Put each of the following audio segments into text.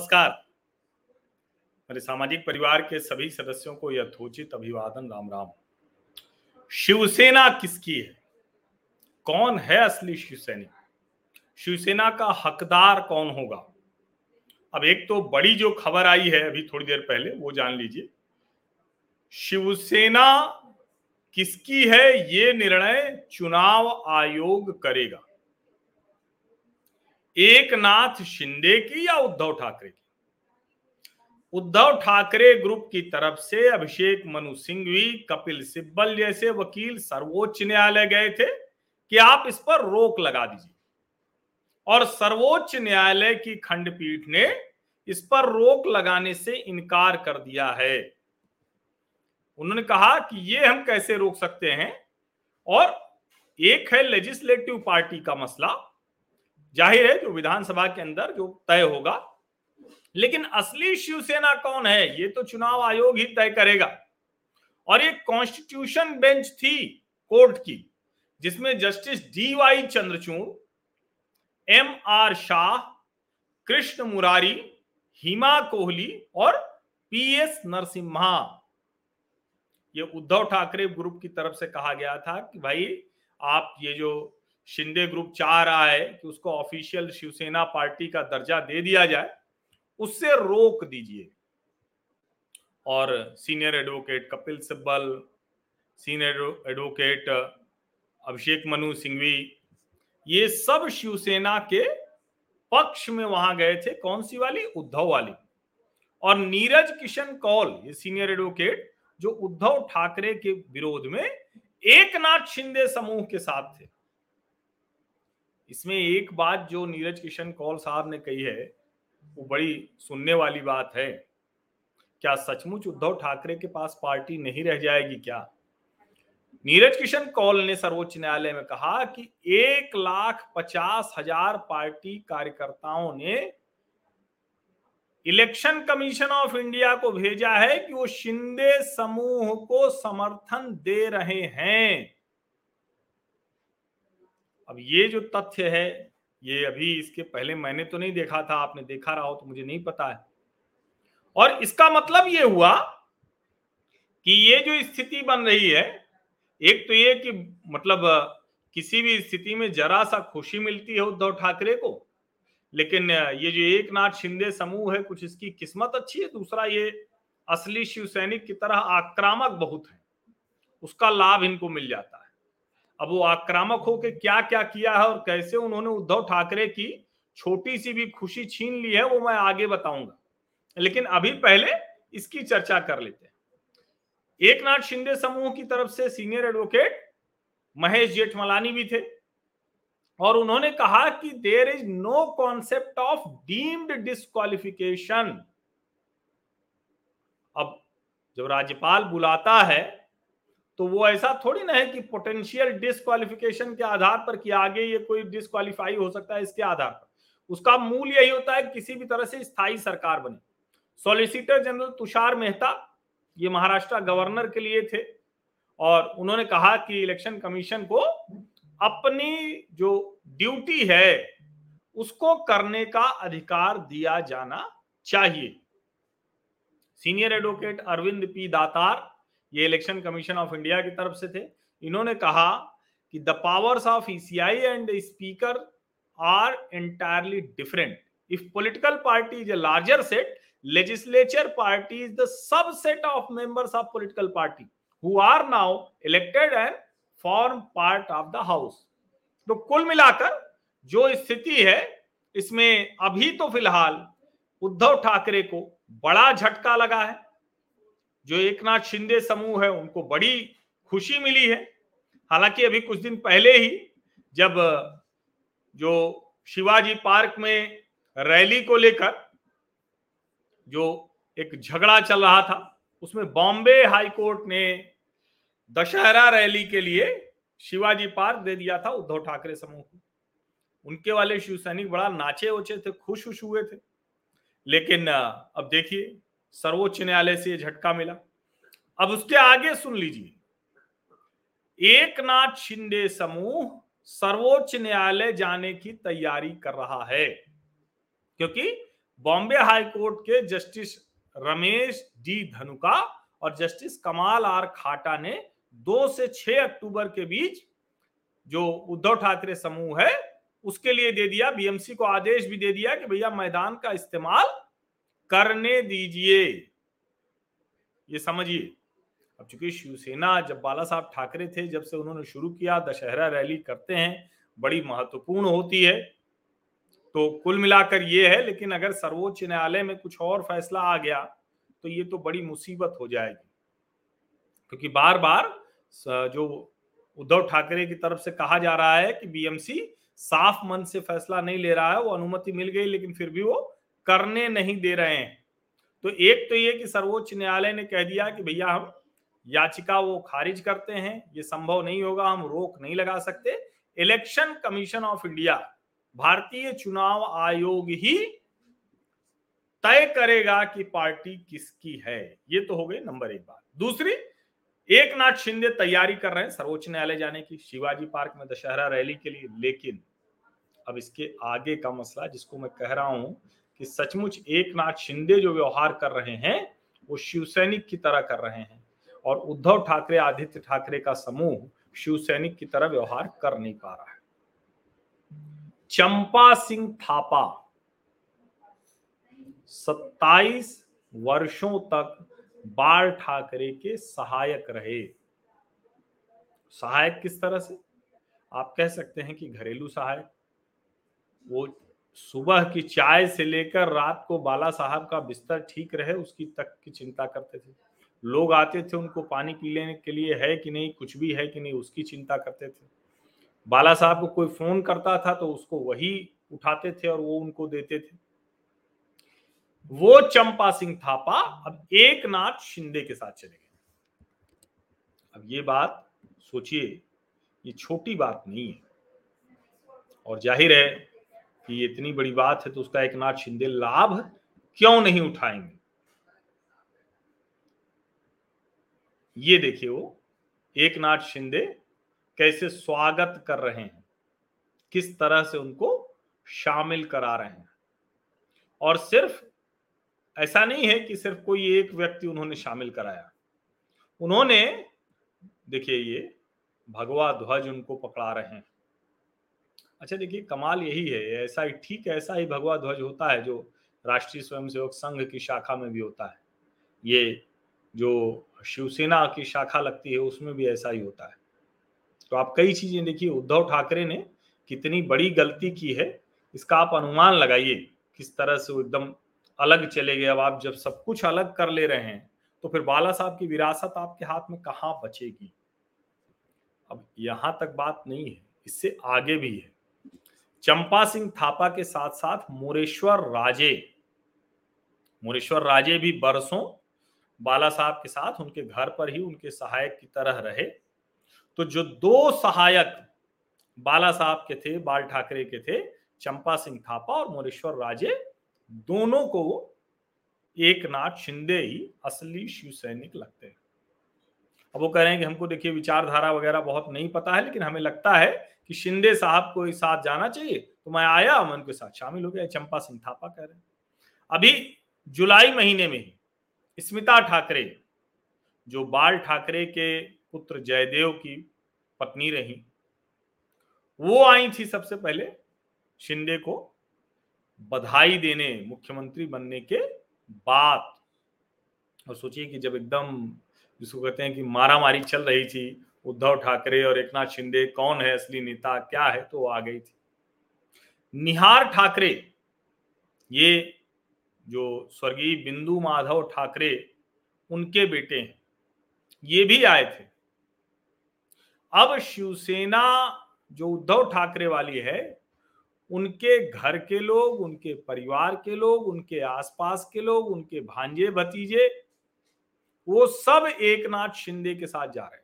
नमस्कार। मेरे सामाजिक परिवार के सभी सदस्यों को यथोचित अभिवादन, राम राम। शिवसेना किसकी है? कौन है असली शिवसैनिक? शिवसेना का हकदार कौन होगा? अब एक तो बड़ी जो खबर आई है अभी थोड़ी देर पहले, वो जान लीजिए। शिवसेना किसकी है? ये निर्णय चुनाव आयोग करेगा। एक नाथ शिंदे की या उद्धव ठाकरे की? उद्धव ठाकरे ग्रुप की तरफ़ से अभिषेक मनु सिंघवी, कपिल सिब्बल जैसे वकील सर्वोच्च न्यायालय गए थे कि आप इस पर रोक लगा दीजिए। और सर्वोच्च न्यायालय की खंडपीठ ने इस पर रोक लगाने से इनकार कर दिया है। उन्होंने कहा कि ये हम कैसे रोक सकते हैं? और एक है लेजिस्लेटिव पार्टी का मसला ज़ाहिर है, जो विधानसभा के अंदर जो तय होगा। लेकिन असली शिवसेना कौन है, ये तो चुनाव आयोग ही तय करेगा। और एक कॉन्स्टिट्यूशन बेंच थी कोर्ट की, जिसमें justice D Y Chandrachud, M R Shah, Krishna Murari, Hima Kohli और पी एस नरसिम्हा। ये उद्धव ठाकरे ग्रुप की तरफ़ से कहा गया था कि भाई, आप ये जो शिंदे ग्रुप चाह रहा है कि उसको ऑफिशियल शिवसेना पार्टी का दर्जा दे दिया जाए, उससे रोक दीजिए। और senior advocate Kapil Sibal senior advocate Abhishek Manu Singhvi, ये सब शिवसेना के पक्ष में वहाँ गए थे, कौन सी वाली? उद्धव वाली। और नीरज किशन कौल, ये सीनियर एडवोकेट जो उद्धव ठाकरे के विरोध में एक नाथ शिंदे समूह के साथ थे इसमें एक बात जो नीरज किशन कौल साहब ने कही है, वो बड़ी सुनने वाली बात है। क्या सचमुच उद्धव ठाकरे के पास पार्टी नहीं रह जाएगी क्या? नीरज किशन कौल ने सर्वोच्च न्यायालय में कहा कि एक लाख पचास हज़ार पार्टी कार्यकर्ताओं ने इलेक्शन कमीशन ऑफ़ इंडिया को भेजा है कि वो शिंदे समूह को समर्थन दे रहे हैं। अब ये जो तथ्य है, ये अभी इसके पहले मैंने तो नहीं देखा था, आपने देखा रहा हो तो मुझे नहीं पता है। और इसका मतलब ये हुआ कि ये जो स्थिति बन रही है, एक तो ये कि मतलब किसी भी स्थिति में जरा सा खुशी मिलती है उद्धव ठाकरे को, लेकिन ये जो एक नाथ शिंदे समूह है, कुछ इसकी किस्मत अच्छी है, दूसरा ये असली शिव सैनिक की तरह आक्रामक बहुत है, उसका लाभ इनको मिल जाता है। अब वो आक्रामक होकर क्या क्या किया है और कैसे उन्होंने उद्धव ठाकरे की छोटी सी भी खुशी छीन ली है, वो मैं आगे बताऊँगा। लेकिन अभी पहले इसकी चर्चा कर लेते हैं। एक नाथ शिंदे समूह की तरफ़ से सीनियर एडवोकेट महेश जेठमलानी भी थे और उन्होंने कहा कि there is no concept of deemed disqualification अब जब राज्यपाल बुलाता है तो वो ऐसा थोड़ी ना है कि पोटेंशियल डिस्कालिफिकेशन के आधार पर कि आगे ये कोई डिस्कालीफाई हो सकता है इसके आधार पर। उसका मूल यही होता है किसी भी तरह से स्थायी सरकार बने। सॉलिसिटर जनरल तुषार मेहता, ये महाराष्ट्र गवर्नर के लिए थे और उन्होंने कहा कि इलेक्शन कमीशन को अपनी जो ड्यूटी है, उसको करने का अधिकार दिया जाना चाहिए। Senior advocate Arvind P Datar ये इलेक्शन कमीशन ऑफ़ इंडिया की तरफ़ से थे। इन्होंने कहा कि the powers of ECI and speaker are entirely different if political party is a larger set legislature party is the subset of members of political party who are now elected and form part of the house तो कुल मिलाकर जो स्थिति है, इसमें अभी तो फ़िलहाल उद्धव ठाकरे को बड़ा झटका लगा है। जो एक नाथ शिंदे समूह है, उनको बड़ी खुशी मिली है। हालाँकि अभी कुछ दिन पहले ही जब, जो शिवाजी पार्क में रैली को लेकर जो एक झगड़ा चल रहा था, उसमें बॉम्बे हाई कोर्ट ने दशहरा रैली के लिए शिवाजी पार्क दे दिया था उद्धव ठाकरे समूह को। उनके वाले शिव सैनिक बड़ा नाचे उचे थे खुश खुश हुए थे। लेकिन, अब देखिए सर्वोच्च न्यायालय से झटका मिला। अब उसके आगे सुन लीजिए। एक नाथ शिंदे समूह सर्वोच्च न्यायालय जाने की तैयारी कर रहा है, क्योंकि बॉम्बे हाई कोर्ट के जस्टिस रमेश डी धनुका और जस्टिस कमाल आर खाटा ने दो से छह अक्टूबर के बीच जो उद्धव ठाकरे समूह है, उसके लिए दे दिया, बीएमसी को आदेश भी दे दिया कि भैया मैदान का इस्तेमाल करने दीजिए। ये समझिए। अब चूँकि शिवसेना, जब बाला साहब ठाकरे थे, जब से उन्होंने शुरू किया, दशहरा रैली करते हैं, बड़ी महत्वपूर्ण होती है। तो कुल मिलाकर ये है, लेकिन अगर सर्वोच्च न्यायालय में कुछ और फैसला आ गया तो ये तो बड़ी मुसीबत हो जाएगी। क्योंकि बार बार जो उद्धव ठाकरे की तरफ़ से कहा जा रहा है कि बीएमसी साफ़ मन से फैसला नहीं ले रहा है, वो अनुमति मिल गई, लेकिन फिर भी वो करने नहीं दे रहे हैं। तो एक तो ये कि सर्वोच्च न्यायालय ने कह दिया कि भैया हम याचिका वो खारिज करते हैं, ये संभव नहीं होगा, हम रोक नहीं लगा सकते। इलेक्शन कमीशन ऑफ़ इंडिया भारतीय चुनाव आयोग ही तय करेगा कि पार्टी किसकी है। ये तो हो गई नंबर एक बात। दूसरी एक नाथ शिंदे तैयारी कर रहे हैं सर्वोच्च न्यायालय जाने की, शिवाजी पार्क में दशहरा रैली के लिए। लेकिन अब इसके आगे का मसला जिसको मैं कह रहा हूँ कि सचमुच एक नाथ शिंदे जो व्यवहार कर रहे हैं, वो शिवसैनिक की तरह कर रहे हैं। और उद्धव ठाकरे, आदित्य ठाकरे का समूह शिवसैनिक की तरह व्यवहार कर नहीं पा रहा है। चंपा सिंह थापा 27 वर्षों तक बाल ठाकरे के सहायक रहे। सहायक किस तरह से? आप कह सकते हैं कि घरेलू सहायक। वो सुबह की चाय से लेकर रात को बाला साहब का बिस्तर ठीक रहे, उसकी तक की चिंता करते थे। लोग आते थे उनको पानी पी लेने के लिए, है कि नहीं, कुछ भी है कि नहीं, उसकी चिंता करते थे। बाला साहब को कोई फ़ोन करता था तो उसको वही उठाते थे और वो उनको देते थे। वो चंपा सिंह थापा अब एक नाथ शिंदे के साथ चले गए। अब ये बात सोचिए, ये छोटी बात नहीं है। और ज़ाहिर है कि ये इतनी बड़ी बात है तो उसका एक नाथ शिंदे लाभ क्यों नहीं उठाएँगे? ये देखिए वो, एक नाथ शिंदे कैसे स्वागत कर रहे हैं, किस तरह से उनको शामिल करा रहे हैं। और सिर्फ़ ऐसा नहीं है कि सिर्फ़ कोई एक व्यक्ति उन्होंने शामिल कराया। उन्होंने, देखिए ये, भगवा ध्वज उनको पकड़ा रहे हैं। अच्छा देखिए, कमाल यही है ऐसा ही, ठीक ऐसा ही भगवा ध्वज होता है, जो राष्ट्रीय स्वयंसेवक संघ की शाखा में भी होता है। ये जो शिवसेना की शाखा लगती है, उसमें भी ऐसा ही होता है। तो आप कई चीज़ें देखिए, उद्धव ठाकरे ने कितनी बड़ी गलती की है, इसका आप अनुमान लगाइए, किस तरह से एकदम अलग चले गए। अब आप जब सब कुछ अलग कर ले रहे हैं तो फिर बाला साहब की विरासत आपके हाथ में कहा बचेगी? अब यहाँ तक बात नहीं है, इससे आगे भी है। चंपा सिंह थापा के साथ साथ मोरेश्वर राजे मोरेश्वर राजे भी बरसों बाला साहब के साथ उनके घर पर ही उनके सहायक की तरह रहे। तो जो दो सहायक बाला साहब के थे, बाल ठाकरे के थे, चंपा सिंह थापा और मोरेश्वर राजे, दोनों को एक नाथ शिंदे ही असली शिव सैनिक लगते हैं। अब वो कह रहे हैं कि हमको देखिए विचारधारा वगैरह बहुत नहीं पता है, लेकिन हमें लगता है कि शिंदे साहब को साथ जाना चाहिए। तो मैं आया, मैं उनके साथ शामिल हो गया। चंपा सिंह थापा कह रहे हैं। अभी जुलाई महीने में ही स्मिता ठाकरे, जो बाल ठाकरे के पुत्र जयदेव की पत्नी रही, वो आई थी सबसे पहले शिंदे को बधाई देने, मुख्यमंत्री बनने के बाद। और सोचिए कि जब एकदम जिसको कहते हैं कि मारा मारी चल रही थी उद्धव ठाकरे और एकनाथ शिंदे कौन है, असली नेता क्या है तो आ गई थी। निहार ठाकरे, ये जो स्वर्गीय बिंदु माधव ठाकरे, उनके बेटे हैं, ये भी आए थे। अब शिवसेना जो उद्धव ठाकरे वाली है, उनके घर के लोग, उनके परिवार के लोग, उनके आसपास के लोग, उनके भांजे भतीजे वो सब एक नाथ शिंदे के साथ जा रहे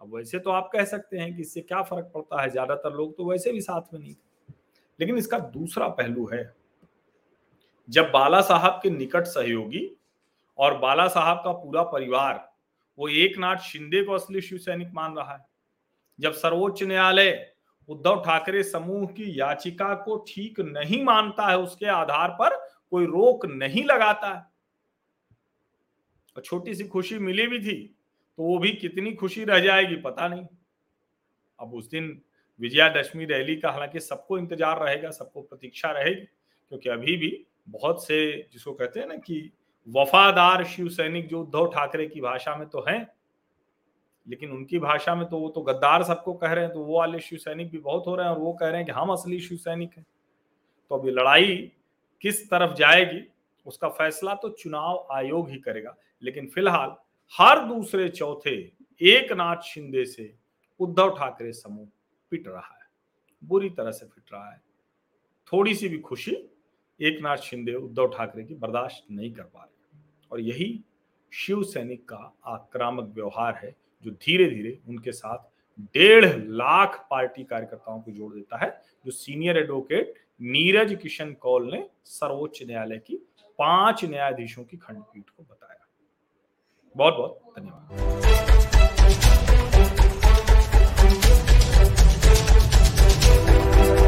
अब वैसे तो आप कह सकते हैं कि इससे क्या फ़र्क पड़ता है? ज़्यादातर लोग तो वैसे भी साथ में नहीं थे। लेकिन इसका दूसरा पहलू है, जब बाला साहब के निकट सहयोगी और बाला साहब का पूरा परिवार, वो एक नाथ शिंदे को असली शिव सैनिक मान रहा है। जब सर्वोच्च न्यायालय उद्धव ठाकरे समूह की याचिका को ठीक नहीं मानता है, उसके आधार पर कोई रोक नहीं लगाता है। और छोटी सी खुशी मिली भी थी तो वो भी कितनी खुशी रह जाएगी, पता नहीं। अब उस दिन विजयादशमी रैली का हालाँकि सबको इंतज़ार रहेगा, सबको प्रतीक्षा रहेगी, क्योंकि अभी भी बहुत से जिसको कहते हैं ना कि वफादार शिव सैनिक जो उद्धव ठाकरे की भाषा में तो हैं, लेकिन उनकी भाषा में तो वो तो गद्दार सबको कह रहे हैं तो वो वाले शिव सैनिक भी बहुत हो रहे हैं और वो कह रहे हैं कि हम असली शिव सैनिक हैं। तो अभी लड़ाई किस तरफ़ जाएगी, उसका फैसला तो चुनाव आयोग ही करेगा, लेकिन फ़िलहाल हर दूसरे चौथे एक नाथ शिंदे से उद्धव ठाकरे समूह पिट रहा है। बुरी तरह से पिट रहा है। थोड़ी सी भी खुशी एक नाथ शिंदे उद्धव ठाकरे की बर्दाश्त नहीं कर पा रहे। और यही शिव सैनिक का आक्रामक व्यवहार है, जो धीरे धीरे उनके साथ डेढ़ लाख पार्टी कार्यकर्ताओं को जोड़ देता है, जो सीनियर एडवोकेट नीरज किशन कौल ने सर्वोच्च न्यायालय की पाँच न्यायाधीशों की खंडपीठ को बताया। बहुत बहुत धन्यवाद।